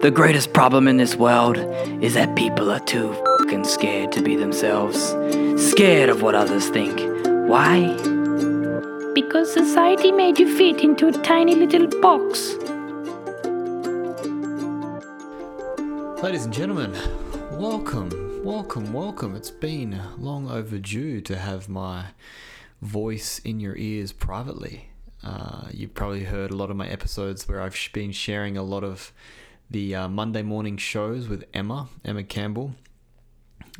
The greatest problem in this world is that people are too fucking scared to be themselves. Scared of what others think. Why? Because society made you fit into a tiny little box. Ladies and gentlemen, welcome, welcome, welcome. It's been long overdue to have my voice in your ears privately. Uh, you've probably heard a lot of my episodes where I've been sharing a lot of the uh, Monday morning shows with Emma, Emma Campbell.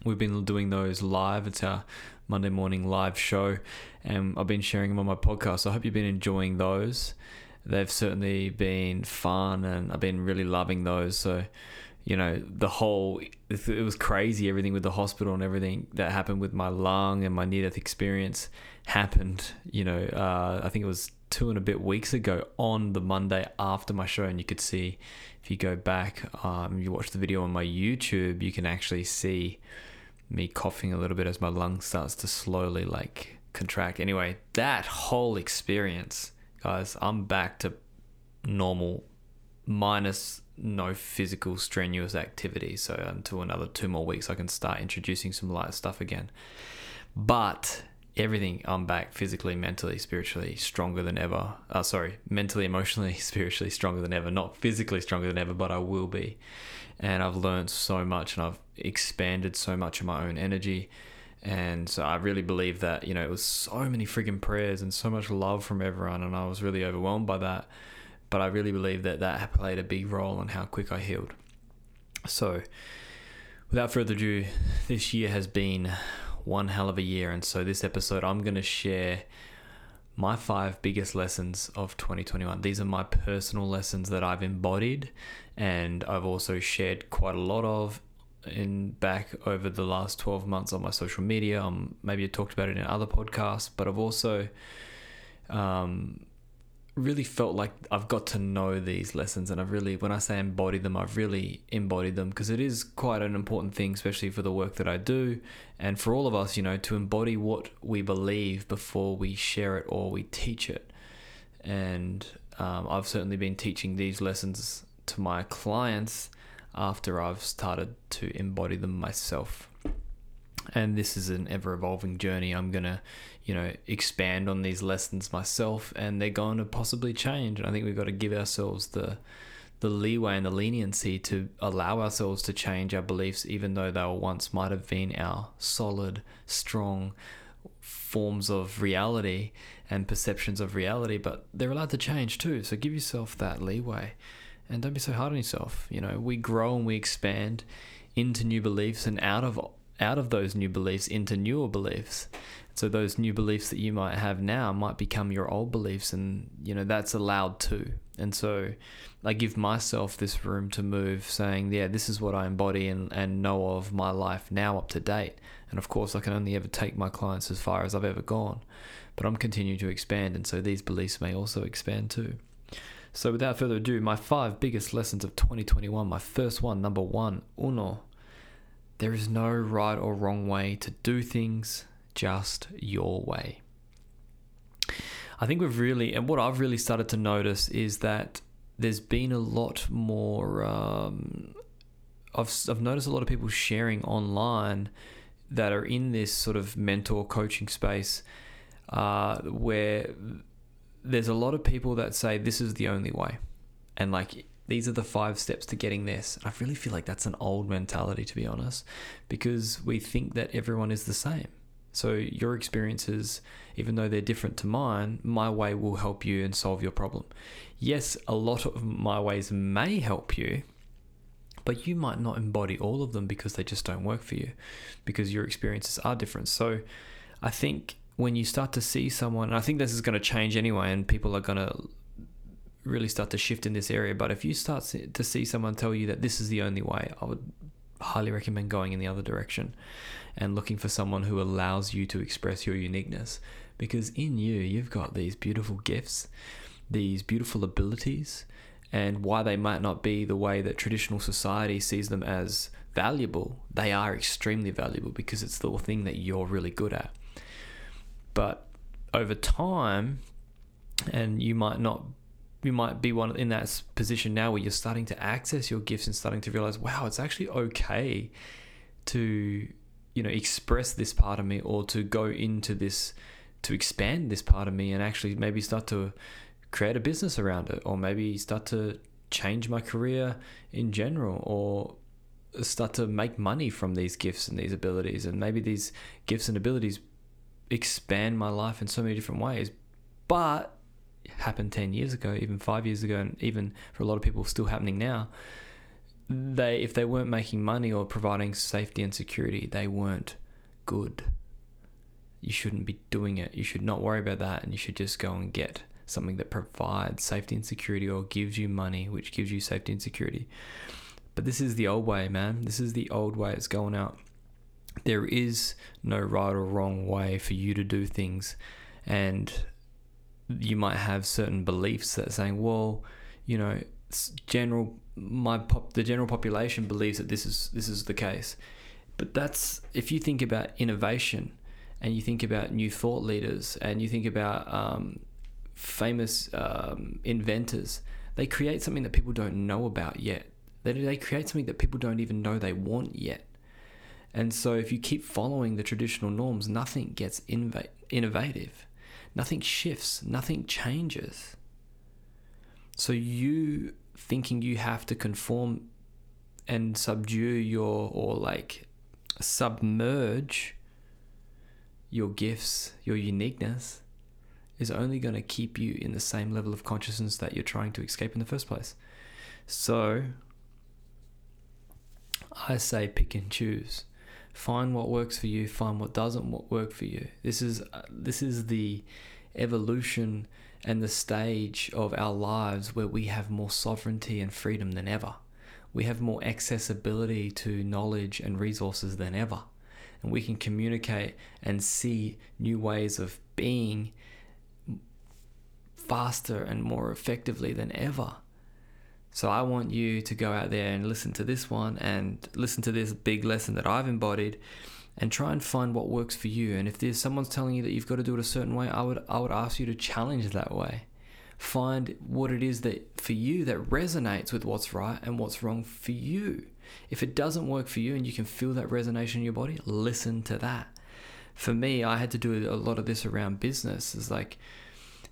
We've been doing those live. It's our Monday morning live show, and I've been sharing them on my podcast. So I hope you've been enjoying those. They've certainly been fun, and I've been really loving those. So, you know, the whole it was crazy everything with the hospital and everything that happened with my lung and my near death experience happened. You know, uh, I think it was two and a bit weeks ago on the Monday after my show, and you could see if you go back, um, you watch the video on my YouTube, you can actually see me coughing a little bit as my lung starts to slowly like contract. Anyway, that whole experience, guys, I'm back to normal minus no physical strenuous activity. So until another two more weeks, I can start introducing some light stuff again. But everything, I'm back physically, mentally, spiritually stronger than ever. Uh, sorry, mentally, emotionally, spiritually stronger than ever. Not physically stronger than ever, but I will be. And I've learned so much and I've expanded so much of my own energy. And so I really believe that, you know, it was so many freaking prayers and so much love from everyone. And I was really overwhelmed by that. But I really believe that that played a big role in how quick I healed. So, without further ado, this year has been one hell of a year. And so, this episode, I'm going to share my five biggest lessons of 2021. These are my personal lessons that I've embodied and I've also shared quite a lot of in back over the last 12 months on my social media. Um, maybe I talked about it in other podcasts, but I've also um, really felt like I've got to know these lessons and I've really when I say embody them I've really embodied them because it is quite an important thing especially for the work that I do and for all of us you know to embody what we believe before we share it or we teach it. And um, I've certainly been teaching these lessons to my clients after I've started to embody them myself and this is an ever evolving journey. I'm gonna, you know, expand on these lessons myself, and they're going to possibly change. And I think we've got to give ourselves the the leeway and the leniency to allow ourselves to change our beliefs, even though they were once might have been our solid, strong forms of reality and perceptions of reality, but they're allowed to change too. So give yourself that leeway and don't be so hard on yourself. You know, we grow and we expand into new beliefs and out of out of those new beliefs into newer beliefs. So those new beliefs that you might have now might become your old beliefs and you know that's allowed too. And so I give myself this room to move saying, yeah, this is what I embody and, and know of my life now up to date. And of course I can only ever take my clients as far as I've ever gone. But I'm continuing to expand and so these beliefs may also expand too. So without further ado, my five biggest lessons of 2021. My first one, number one, uno, there is no right or wrong way to do things, just your way. I think we've really, and what I've really started to notice is that there's been a lot more. Um, I've, I've noticed a lot of people sharing online that are in this sort of mentor coaching space uh, where there's a lot of people that say this is the only way. And like these are the five steps to getting this. I really feel like that's an old mentality, to be honest, because we think that everyone is the same. So your experiences, even though they're different to mine, my way will help you and solve your problem. Yes, a lot of my ways may help you, but you might not embody all of them because they just don't work for you, because your experiences are different. So I think when you start to see someone, I think this is going to change anyway, and people are going to really start to shift in this area. But if you start to see someone tell you that this is the only way, I would highly recommend going in the other direction and looking for someone who allows you to express your uniqueness. Because in you, you've got these beautiful gifts, these beautiful abilities, and why they might not be the way that traditional society sees them as valuable, they are extremely valuable because it's the thing that you're really good at. But over time, and you might not you might be one in that position now where you're starting to access your gifts and starting to realize, wow, it's actually okay to you know express this part of me or to go into this to expand this part of me and actually maybe start to create a business around it or maybe start to change my career in general or start to make money from these gifts and these abilities and maybe these gifts and abilities expand my life in so many different ways. But happened 10 years ago even 5 years ago and even for a lot of people still happening now they if they weren't making money or providing safety and security they weren't good. You shouldn't be doing it. You should not worry about that and you should just go and get something that provides safety and security or gives you money which gives you safety and security. But this is the old way man. This is the old way. It's going out. There is no right or wrong way for you to do things. And you might have certain beliefs that saying well you know general my pop the general population believes that this is this is the case. But that's if you think about innovation and you think about new thought leaders and you think about um, famous um, inventors they create something that people don't know about yet. They, they create something that people don't even know they want yet. And so if you keep following the traditional norms nothing gets innova- innovative nothing shifts nothing changes so you thinking you have to conform and subdue your or like submerge your gifts, your uniqueness is only going to keep you in the same level of consciousness that you're trying to escape in the first place. So I say pick and choose. Find what works for you, find what doesn't work for you. This is uh, this is the evolution and the stage of our lives where we have more sovereignty and freedom than ever. We have more accessibility to knowledge and resources than ever. And we can communicate and see new ways of being faster and more effectively than ever. So I want you to go out there and listen to this one and listen to this big lesson that I've embodied and try and find what works for you. And if there's someone's telling you that you've got to do it a certain way, I would I would ask you to challenge that way. Find what it is that for you that resonates with what's right and what's wrong for you. If it doesn't work for you and you can feel that resonation in your body, listen to that. For me, I had to do a lot of this around business. It's like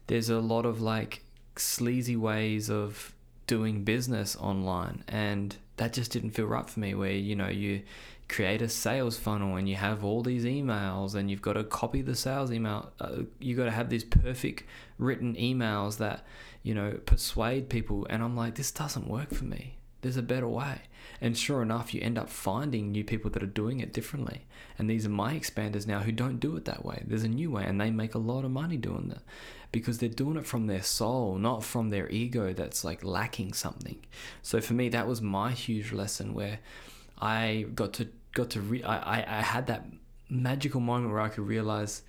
there's a lot of like sleazy ways of doing business online and that just didn't feel right for me where you know you create a sales funnel and you have all these emails and you've got to copy the sales email uh, you got to have these perfect written emails that you know persuade people and i'm like this doesn't work for me. There's a better way. And sure enough you end up finding new people that are doing it differently. And these are my expanders now who don't do it that way. There's a new way and they make a lot of money doing that because they're doing it from their soul not from their ego that's like lacking something so for me that was my huge lesson where I got to got to re- I, I I had that magical moment where I could realize,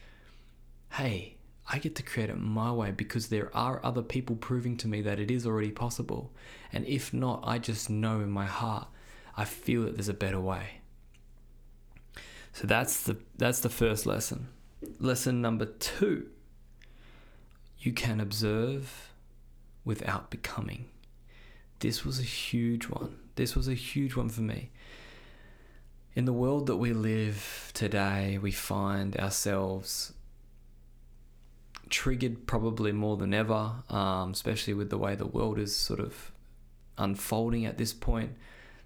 hey, I get to create it my way because there are other people proving to me that it is already possible, and if not, I just know in my heart, I feel that there's a better way. So that's the that's the first lesson. Lesson number two. You can observe without becoming. This was a huge one. This was a huge one for me. In the world that we live today, we find ourselves triggered probably more than ever, um, especially with the way the world is sort of unfolding at this point.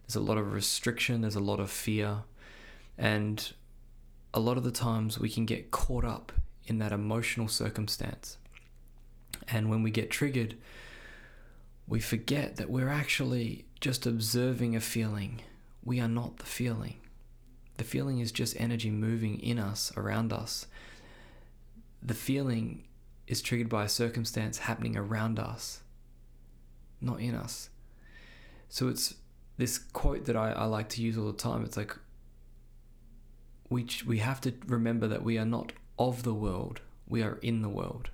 There's a lot of restriction, there's a lot of fear, and a lot of the times we can get caught up in that emotional circumstance. And when we get triggered, we forget that we're actually just observing a feeling. We are not the feeling. The feeling is just energy moving in us, around us. The feeling is triggered by a circumstance happening around us, not in us. So it's this quote that I, I like to use all the time. It's like, we, we have to remember that we are not of the world, we are in the world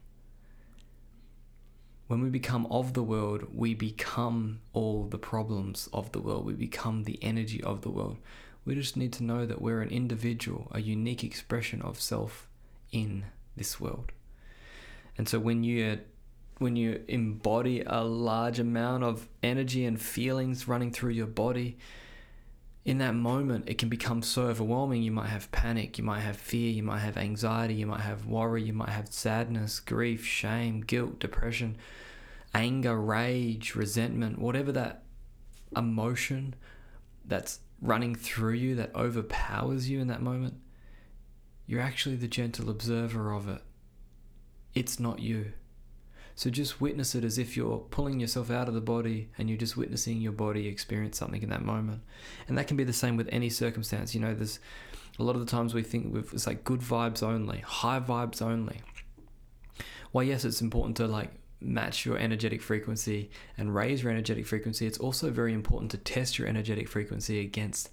when we become of the world, we become all the problems of the world. We become the energy of the world. We just need to know that we're an individual, a unique expression of self in this world. And so when you're when you embody a large amount of energy and feelings running through your body, in that moment, it can become so overwhelming. You might have panic, you might have fear, you might have anxiety, you might have worry, you might have sadness, grief, shame, guilt, depression, anger, rage, resentment, whatever that emotion that's running through you that overpowers you in that moment. You're actually the gentle observer of it. It's not you. So just witness it as if you're pulling yourself out of the body and you're just witnessing your body experience something in that moment. And that can be the same with any circumstance. You know, there's a lot of the times we think it's like good vibes only, high vibes only. Well, yes, it's important to like match your energetic frequency and raise your energetic frequency. It's also very important to test your energetic frequency against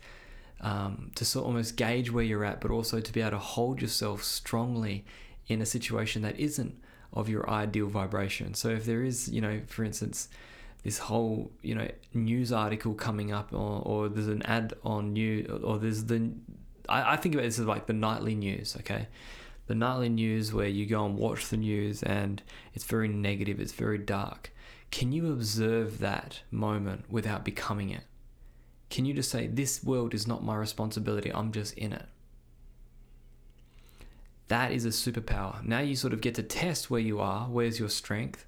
um, to sort of almost gauge where you're at, but also to be able to hold yourself strongly in a situation that isn't of your ideal vibration. So if there is, you know, for instance, this whole, you know, news article coming up, or, or there's an ad on new, or there's the, I, I think about this as like the nightly news, okay? The nightly news where you go and watch the news and it's very negative, it's very dark. Can you observe that moment without becoming it? Can you just say, This world is not my responsibility, I'm just in it? That is a superpower. Now you sort of get to test where you are, where's your strength,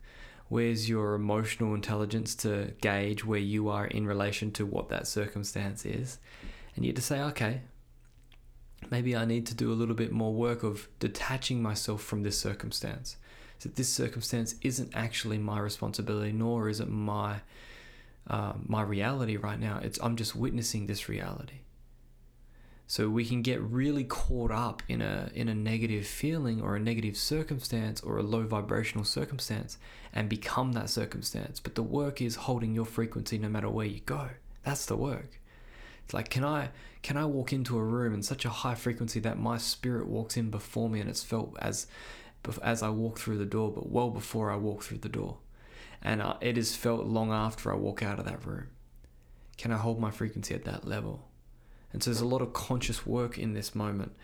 where's your emotional intelligence to gauge where you are in relation to what that circumstance is. And you get to say, okay, maybe I need to do a little bit more work of detaching myself from this circumstance. So this circumstance isn't actually my responsibility, nor is it my uh, my reality right now. It's I'm just witnessing this reality. So we can get really caught up in a in a negative feeling or a negative circumstance or a low vibrational circumstance and become that circumstance. But the work is holding your frequency no matter where you go. That's the work. It's like can I can I walk into a room in such a high frequency that my spirit walks in before me and it's felt as as I walk through the door, but well before I walk through the door, and uh, it is felt long after I walk out of that room. Can I hold my frequency at that level? And so there's a lot of conscious work in this moment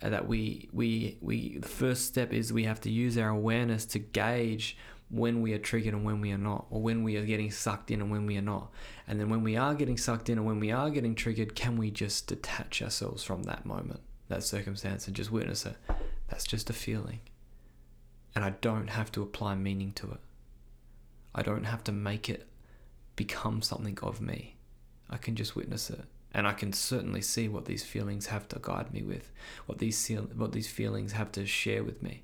uh, that we we we the first step is we have to use our awareness to gauge when we are triggered and when we are not, or when we are getting sucked in and when we are not. And then when we are getting sucked in and when we are getting triggered, can we just detach ourselves from that moment, that circumstance, and just witness it? That's just a feeling. And I don't have to apply meaning to it. I don't have to make it become something of me. I can just witness it and I can certainly see what these feelings have to guide me with, what these what these feelings have to share with me,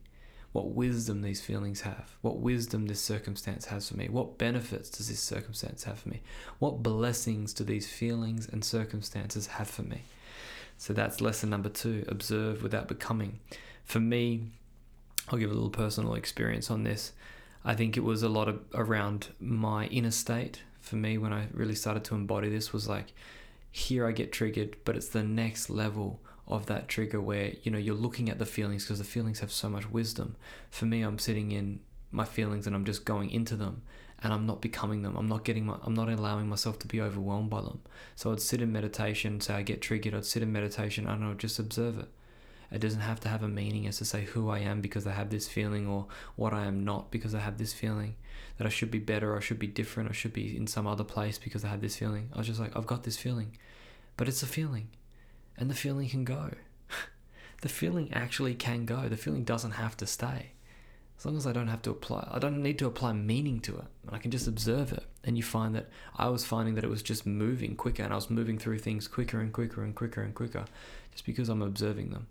what wisdom these feelings have, what wisdom this circumstance has for me, what benefits does this circumstance have for me, what blessings do these feelings and circumstances have for me. So that's lesson number two: observe without becoming. For me, I'll give a little personal experience on this. I think it was a lot of around my inner state for me when I really started to embody this was like here I get triggered, but it's the next level of that trigger where you know you're looking at the feelings because the feelings have so much wisdom. For me, I'm sitting in my feelings and I'm just going into them and I'm not becoming them. I'm not getting my I'm not allowing myself to be overwhelmed by them. So I'd sit in meditation, say I get triggered, I'd sit in meditation and I'd just observe it. It doesn't have to have a meaning as to say who I am because I have this feeling or what I am not because I have this feeling. That I should be better or I should be different or should be in some other place because I have this feeling. I was just like, I've got this feeling. But it's a feeling. And the feeling can go. the feeling actually can go. The feeling doesn't have to stay. As long as I don't have to apply, I don't need to apply meaning to it. I can just observe it. And you find that I was finding that it was just moving quicker and I was moving through things quicker and quicker and quicker and quicker just because I'm observing them.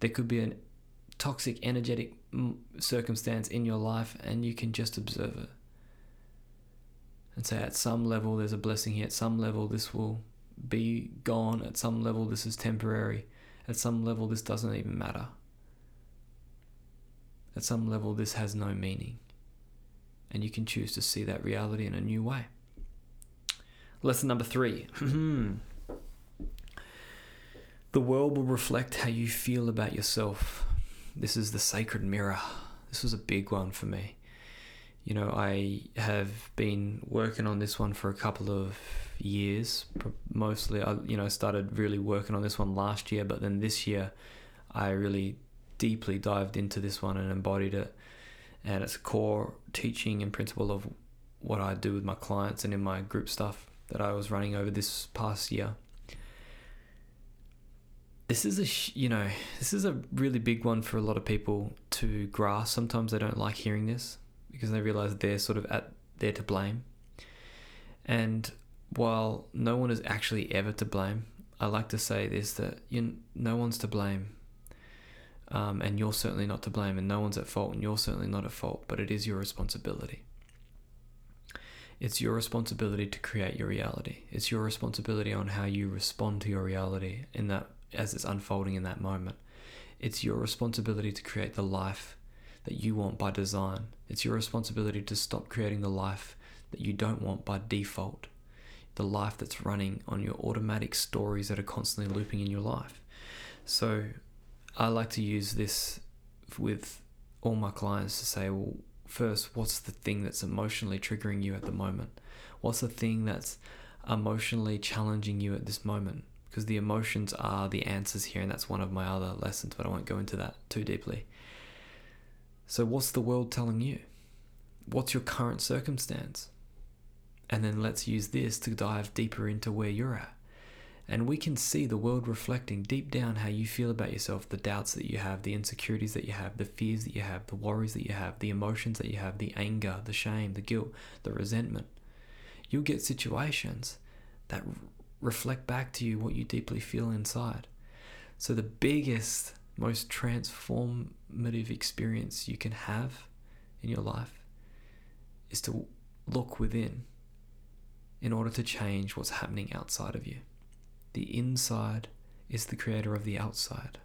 There could be a toxic, energetic mm, circumstance in your life, and you can just observe it. And say, at some level, there's a blessing here. At some level, this will be gone. At some level, this is temporary. At some level, this doesn't even matter. At some level, this has no meaning. And you can choose to see that reality in a new way. Lesson number three. The world will reflect how you feel about yourself. This is the sacred mirror. This was a big one for me. You know, I have been working on this one for a couple of years. Mostly, I you know started really working on this one last year, but then this year, I really deeply dived into this one and embodied it. and it's a core teaching and principle of what I do with my clients and in my group stuff that I was running over this past year. This is a you know this is a really big one for a lot of people to grasp. Sometimes they don't like hearing this because they realize they're sort of at there to blame. And while no one is actually ever to blame, I like to say this that you no one's to blame um, and you're certainly not to blame, and no one's at fault, and you're certainly not at fault, but it is your responsibility. It's your responsibility to create your reality. It's your responsibility on how you respond to your reality in that as it's unfolding in that moment. It's your responsibility to create the life that you want by design. It's your responsibility to stop creating the life that you don't want by default. The life that's running on your automatic stories that are constantly looping in your life. So I like to use this with all my clients to say, well, first, what's the thing that's emotionally triggering you at the moment? What's the thing that's emotionally challenging you at this moment? Because the emotions are the answers here, and that's one of my other lessons, but I won't go into that too deeply. So, what's the world telling you? What's your current circumstance? And then let's use this to dive deeper into where you're at and we can see the world reflecting deep down how you feel about yourself, the doubts that you have, the insecurities that you have, the fears that you have, the worries that you have, the emotions that you have, the anger, the shame, the guilt, the resentment. You'll get situations that reflect back to you what you deeply feel inside. So, the biggest, most transformative experience you can have in your life is to look within in order to change what's happening outside of you. The inside is the creator of the outside.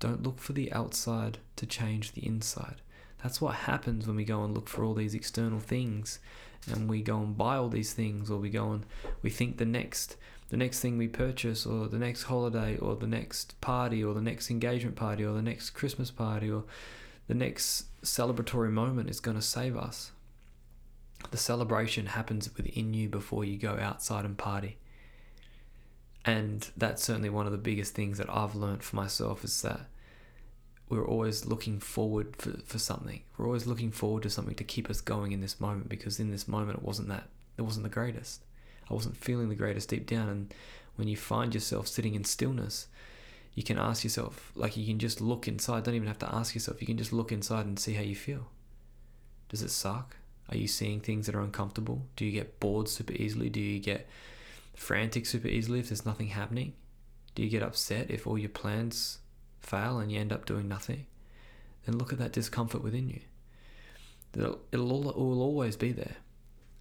Don't look for the outside to change the inside. That's what happens when we go and look for all these external things and we go and buy all these things or we go and we think the next the next thing we purchase or the next holiday or the next party or the next engagement party or the next Christmas party or the next celebratory moment is going to save us. The celebration happens within you before you go outside and party. And that's certainly one of the biggest things that I've learned for myself is that we're always looking forward for, for something. We're always looking forward to something to keep us going in this moment because in this moment it wasn't that it wasn't the greatest. I wasn't feeling the greatest deep down and when you find yourself sitting in stillness, you can ask yourself, like you can just look inside, don't even have to ask yourself, you can just look inside and see how you feel. Does it suck? Are you seeing things that are uncomfortable? Do you get bored super easily? Do you get frantic super easily if there's nothing happening? Do you get upset if all your plans fail and you end up doing nothing? Then look at that discomfort within you. It'll, it'll, it will always be there.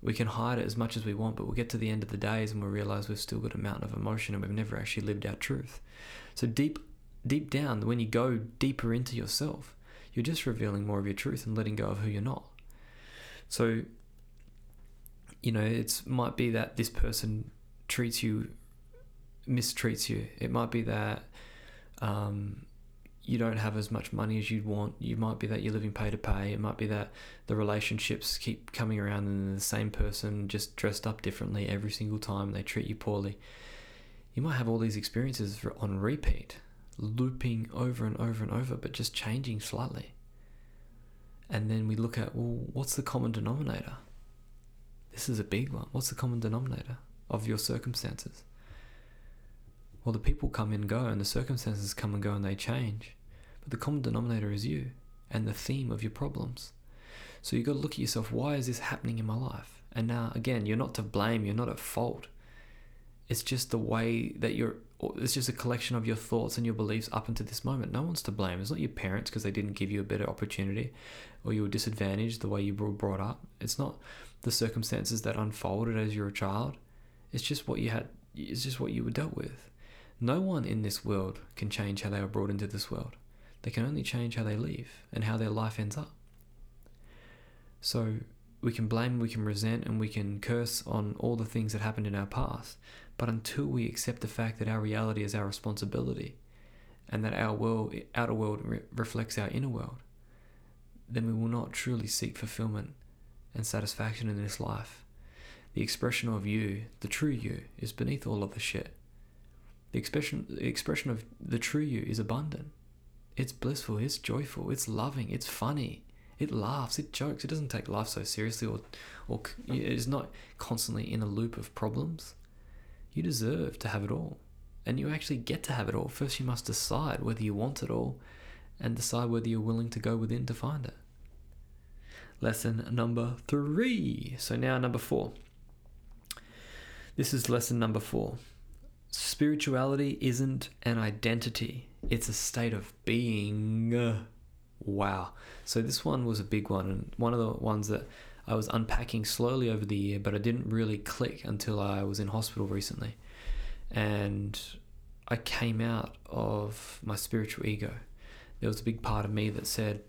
We can hide it as much as we want, but we'll get to the end of the days and we'll realize we've still got a mountain of emotion and we've never actually lived our truth. So deep, deep down, when you go deeper into yourself, you're just revealing more of your truth and letting go of who you're not. So, you know, it might be that this person treats you, mistreats you. It might be that um, you don't have as much money as you'd want. You might be that you're living pay to pay. It might be that the relationships keep coming around and the same person just dressed up differently every single time. They treat you poorly. You might have all these experiences on repeat, looping over and over and over, but just changing slightly. And then we look at, well, what's the common denominator? This is a big one. What's the common denominator? of your circumstances. Well, the people come and go, and the circumstances come and go, and they change. But the common denominator is you and the theme of your problems. So you've got to look at yourself why is this happening in my life? And now, again, you're not to blame, you're not at fault. It's just the way that you're, it's just a collection of your thoughts and your beliefs up until this moment. No one's to blame. It's not your parents because they didn't give you a better opportunity or you were disadvantaged the way you were brought up. It's not the circumstances that unfolded as you're a child. It's just what you had. It's just what you were dealt with. No one in this world can change how they were brought into this world. They can only change how they live and how their life ends up. So we can blame, we can resent, and we can curse on all the things that happened in our past. But until we accept the fact that our reality is our responsibility, and that our world, outer world re- reflects our inner world, then we will not truly seek fulfillment and satisfaction in this life. The expression of you, the true you, is beneath all of the shit. The expression, the expression of the true you is abundant. It's blissful, it's joyful, it's loving, it's funny, It laughs, it jokes, it doesn't take life so seriously or, or c- it is not constantly in a loop of problems. You deserve to have it all. And you actually get to have it all. First, you must decide whether you want it all and decide whether you're willing to go within to find it. Lesson number three. So now, number four. This is lesson number four. Spirituality isn't an identity, it's a state of being. Wow. So, this one was a big one, and one of the ones that I was unpacking slowly over the year, but I didn't really click until I was in hospital recently. And I came out of my spiritual ego. There was a big part of me that said,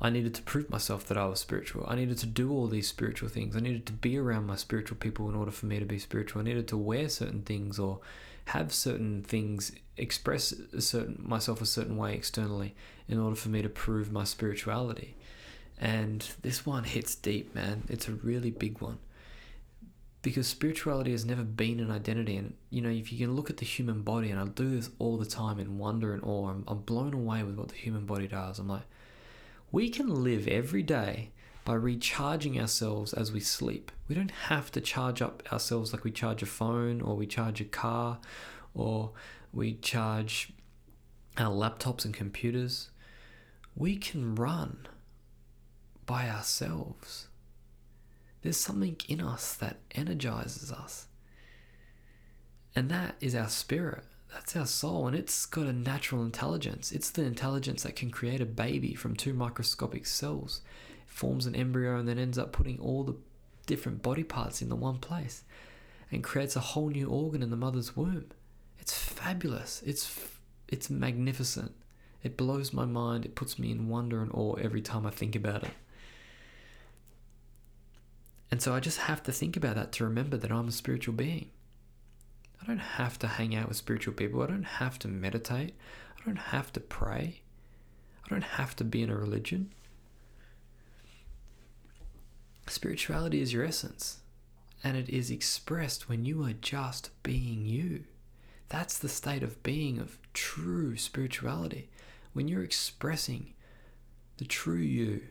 I needed to prove myself that I was spiritual. I needed to do all these spiritual things. I needed to be around my spiritual people in order for me to be spiritual. I needed to wear certain things or have certain things, express a certain myself a certain way externally in order for me to prove my spirituality. And this one hits deep, man. It's a really big one. Because spirituality has never been an identity. And, you know, if you can look at the human body, and I do this all the time in wonder and awe, I'm, I'm blown away with what the human body does. I'm like, we can live every day by recharging ourselves as we sleep. We don't have to charge up ourselves like we charge a phone or we charge a car or we charge our laptops and computers. We can run by ourselves. There's something in us that energizes us. And that is our spirit. That's our soul, and it's got a natural intelligence. It's the intelligence that can create a baby from two microscopic cells, forms an embryo, and then ends up putting all the different body parts in the one place and creates a whole new organ in the mother's womb. It's fabulous. It's it's magnificent. It blows my mind. It puts me in wonder and awe every time I think about it. And so I just have to think about that to remember that I'm a spiritual being. I don't have to hang out with spiritual people. I don't have to meditate. I don't have to pray. I don't have to be in a religion. Spirituality is your essence, and it is expressed when you are just being you. That's the state of being of true spirituality. When you're expressing the true you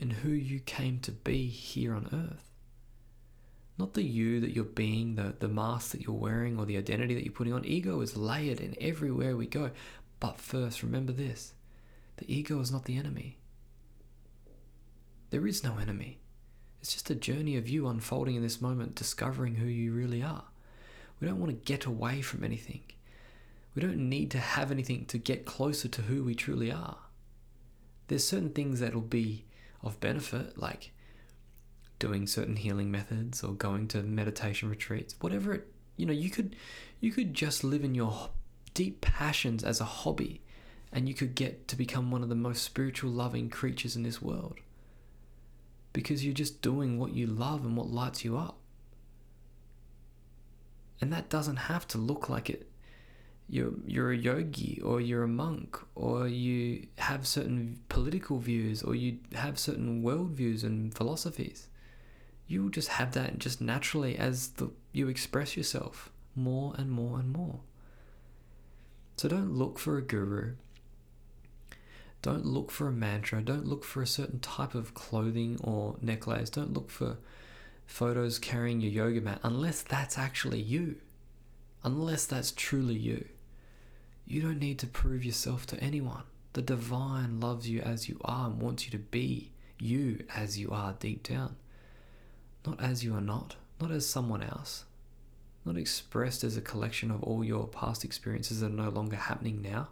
and who you came to be here on earth not the you that you're being, the, the mask that you're wearing, or the identity that you're putting on. Ego is layered in everywhere we go. But first, remember this the ego is not the enemy. There is no enemy. It's just a journey of you unfolding in this moment, discovering who you really are. We don't want to get away from anything. We don't need to have anything to get closer to who we truly are. There's certain things that'll be of benefit, like doing certain healing methods or going to meditation retreats, whatever it, you know, you could you could just live in your deep passions as a hobby and you could get to become one of the most spiritual loving creatures in this world. Because you're just doing what you love and what lights you up. And that doesn't have to look like it you're you're a yogi or you're a monk or you have certain political views or you have certain worldviews and philosophies you just have that just naturally as the, you express yourself more and more and more. So don't look for a guru. Don't look for a mantra. Don't look for a certain type of clothing or necklace. Don't look for photos carrying your yoga mat unless that's actually you. Unless that's truly you. You don't need to prove yourself to anyone. The divine loves you as you are and wants you to be you as you are deep down not as you are not, not as someone else, not expressed as a collection of all your past experiences that are no longer happening now.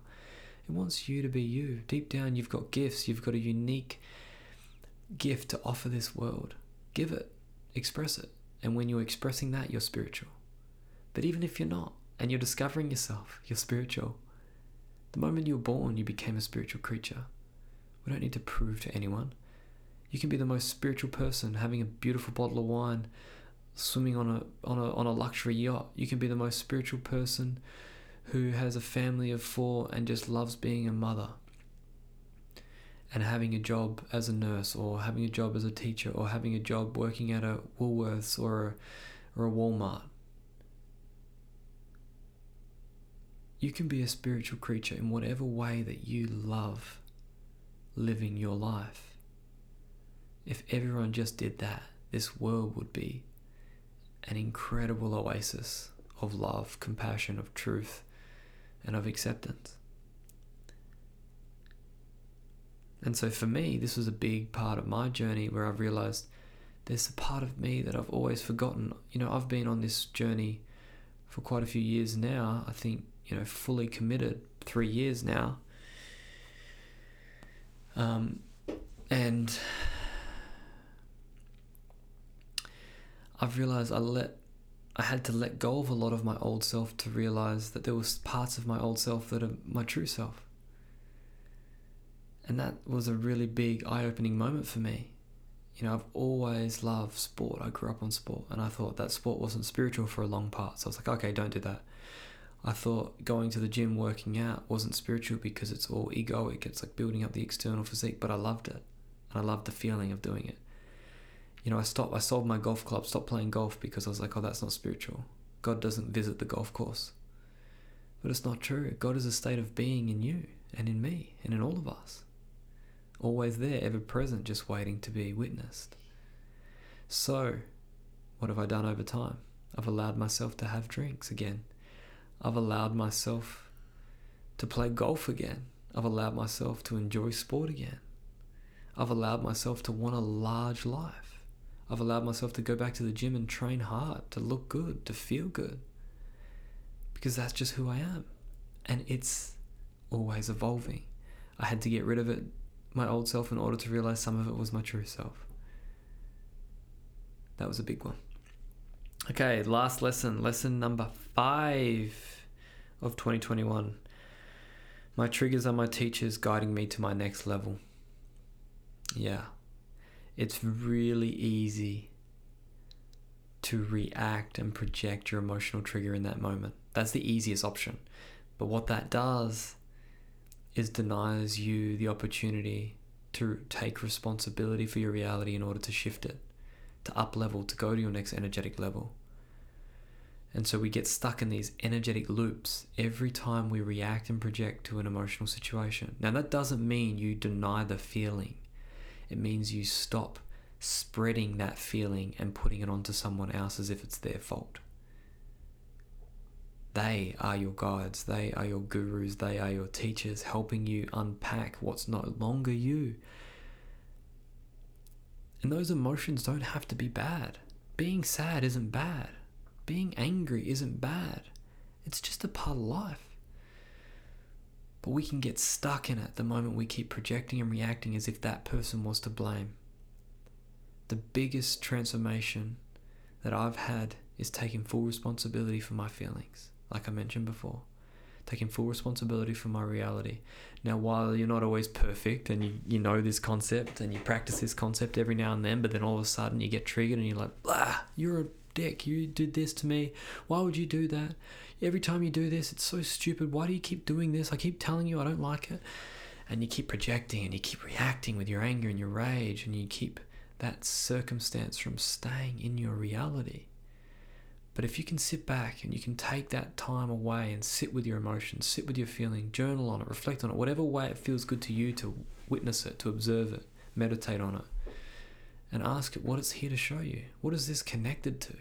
It wants you to be you. Deep down, you've got gifts, you've got a unique gift to offer this world. Give it, express it. And when you're expressing that, you're spiritual. But even if you're not, and you're discovering yourself, you're spiritual. The moment you were born, you became a spiritual creature. We don't need to prove to anyone. You can be the most spiritual person having a beautiful bottle of wine, swimming on a on a on a luxury yacht. You can be the most spiritual person who has a family of four and just loves being a mother and having a job as a nurse or having a job as a teacher or having a job working at a Woolworths or a, or a Walmart. You can be a spiritual creature in whatever way that you love living your life. If everyone just did that, this world would be an incredible oasis of love, compassion, of truth, and of acceptance. And so for me, this was a big part of my journey where I've realized there's a part of me that I've always forgotten. You know, I've been on this journey for quite a few years now. I think, you know, fully committed three years now. Um, and I've realized I let I had to let go of a lot of my old self to realize that there was parts of my old self that are my true self. And that was a really big eye-opening moment for me. You know, I've always loved sport. I grew up on sport and I thought that sport wasn't spiritual for a long part. So I was like, okay, don't do that. I thought going to the gym, working out wasn't spiritual because it's all egoic. It's like building up the external physique, but I loved it. And I loved the feeling of doing it you know, I stopped, I sold my golf club, stopped playing golf because I was like, oh, that's not spiritual. God doesn't visit the golf course. But it's not true. God is a state of being in you and in me and in all of us. Always there, ever present, just waiting to be witnessed. So, what have I done over time? I've allowed myself to have drinks again. I've allowed myself to play golf again. I've allowed myself to enjoy sport again. I've allowed myself to want a large life. I've allowed myself to go back to the gym and train hard, to look good, to feel good. Because that's just who I am. And it's always evolving. I had to get rid of it, my old self, in order to realize some of it was my true self. That was a big one. Okay, last lesson, lesson number five of 2021. My triggers are my teachers guiding me to my next level. Yeah, it's really easy to react and project your emotional trigger in that moment. That's the easiest option. But what that does is denies you the opportunity to take responsibility for your reality in order to shift it, to up level, to go to your next energetic level. And so we get stuck in these energetic loops every time we react and project to an emotional situation. Now, that doesn't mean you deny the feeling it means you stop spreading that feeling and putting it onto someone else as if it's their fault. They are your guides, they are your gurus, they are your teachers, helping you unpack what's no longer you. And those emotions don't have to be bad. Being sad isn't bad. Being angry isn't bad. It's just a part of life. But we can get stuck in it the moment we keep projecting and reacting as if that person was to blame. The biggest transformation that I've had is taking full responsibility for my feelings, like I mentioned before. Taking full responsibility for my reality. Now, while you're not always perfect and you, you know this concept and you practice this concept every now and then, but then all of a sudden you get triggered and you're like, blah, you're a dick. You did this to me. Why would you do that? every time you do this, it's so stupid. Why do you keep doing this? I keep telling you I don't like it. And you keep projecting and you keep reacting with your anger and your rage and you keep that circumstance from staying in your reality. But if you can sit back and you can take that time away and sit with your emotions, sit with your feeling, journal on it, reflect on it, whatever way it feels good to you to witness it, to observe it, meditate on it, and ask it what it's here to show you. What is this connected to?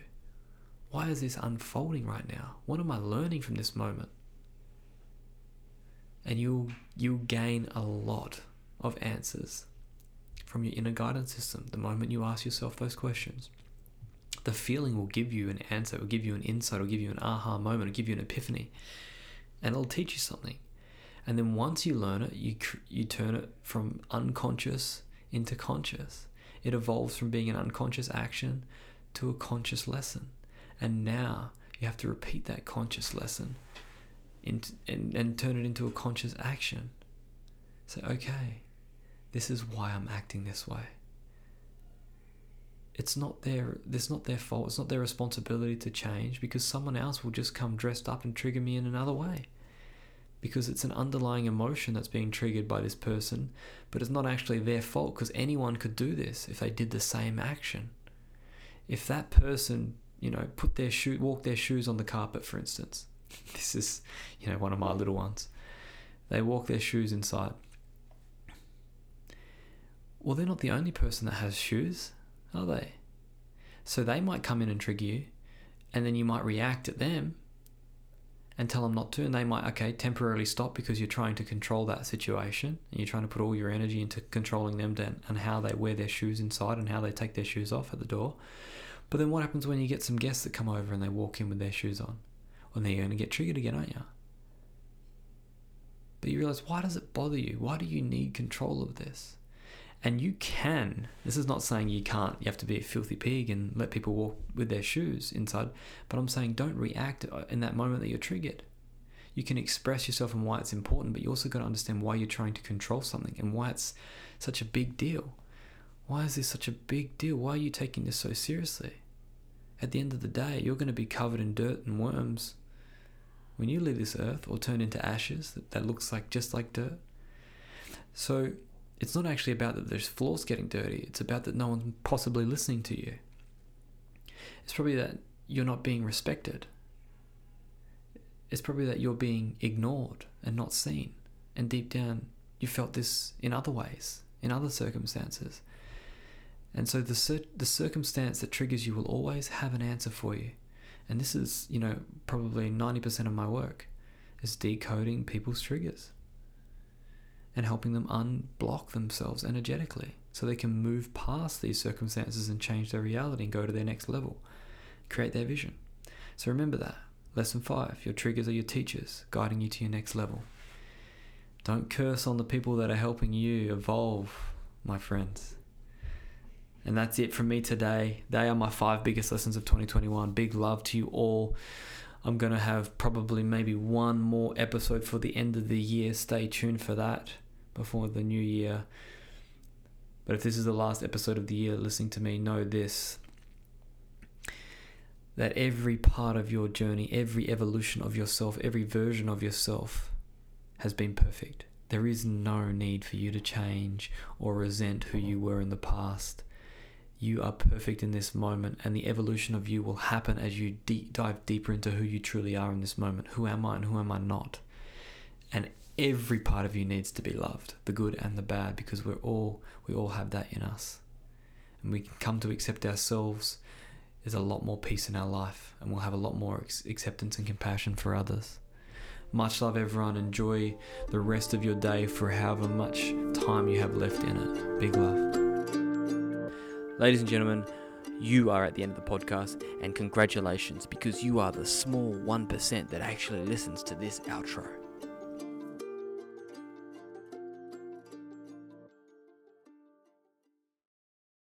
Why is this unfolding right now? What am I learning from this moment? And you'll you'll gain a lot of answers from your inner guidance system the moment you ask yourself those questions. The feeling will give you an answer, it will give you an insight, it will give you an aha moment, it will give you an epiphany, and it'll teach you something. And then once you learn it, you you turn it from unconscious into conscious. It evolves from being an unconscious action to a conscious lesson. And now you have to repeat that conscious lesson and, and, and turn it into a conscious action. Say, okay, this is why I'm acting this way. It's not their it's not their fault, it's not their responsibility to change because someone else will just come dressed up and trigger me in another way. Because it's an underlying emotion that's being triggered by this person, but it's not actually their fault because anyone could do this if they did the same action. If that person you know, put their shoe, walk their shoes on the carpet, for instance. This is, you know, one of my little ones. They walk their shoes inside. well, they're not the only person that has shoes, are they? So they might come in and trigger you, and then you might react at them and tell them not to, and they might, okay, temporarily stop because you're trying to control that situation and you're trying to put all your energy into controlling them and how they wear their shoes inside and how they take their shoes off at the door. But then what happens when you get some guests that come over and they walk in with their shoes on? Well, then you're going to get triggered again, aren't you? But you realize, why does it bother you? Why do you need control of this? And you can, this is not saying you can't, you have to be a filthy pig and let people walk with their shoes inside, but I'm saying don't react uh, in that moment that you're triggered. You can express yourself and why it's important, but you also got to understand why you're trying to control something and why it's such a big deal. Why is this such a big deal? Why are you taking this so seriously? At the end of the day, you're going to be covered in dirt and worms when you leave this earth or turn into ashes that, that looks like just like dirt. So it's not actually about that there's floors getting dirty, it's about that no one's possibly listening to you. It's probably that you're not being respected. It's probably that you're being ignored and not seen. And deep down, you felt this in other ways, in other circumstances. And so the, cir- the circumstance that triggers you will always have an answer for you. And this is, you know, probably 90% of my work is decoding people's triggers and helping them unblock themselves energetically so they can move past these circumstances and change their reality and go to their next level, create their vision. So remember that. Lesson five your triggers are your teachers, guiding you to your next level. Don't curse on the people that are helping you evolve, my friends. And that's it from me today. They are my five biggest lessons of 2021. Big love to you all. I'm going to have probably maybe one more episode for the end of the year. Stay tuned for that before the new year. But if this is the last episode of the year listening to me, know this that every part of your journey, every evolution of yourself, every version of yourself has been perfect. There is no need for you to change or resent who you were in the past. You are perfect in this moment, and the evolution of you will happen as you dive deeper into who you truly are in this moment. Who am I and who am I not? And every part of you needs to be loved, the good and the bad, because we're all we all have that in us. And we can come to accept ourselves. There's a lot more peace in our life, and we'll have a lot more ex- acceptance and compassion for others. Much love, everyone. Enjoy the rest of your day for however much time you have left in it. Big love. Ladies and gentlemen, you are at the end of the podcast, and congratulations because you are the small 1% that actually listens to this outro.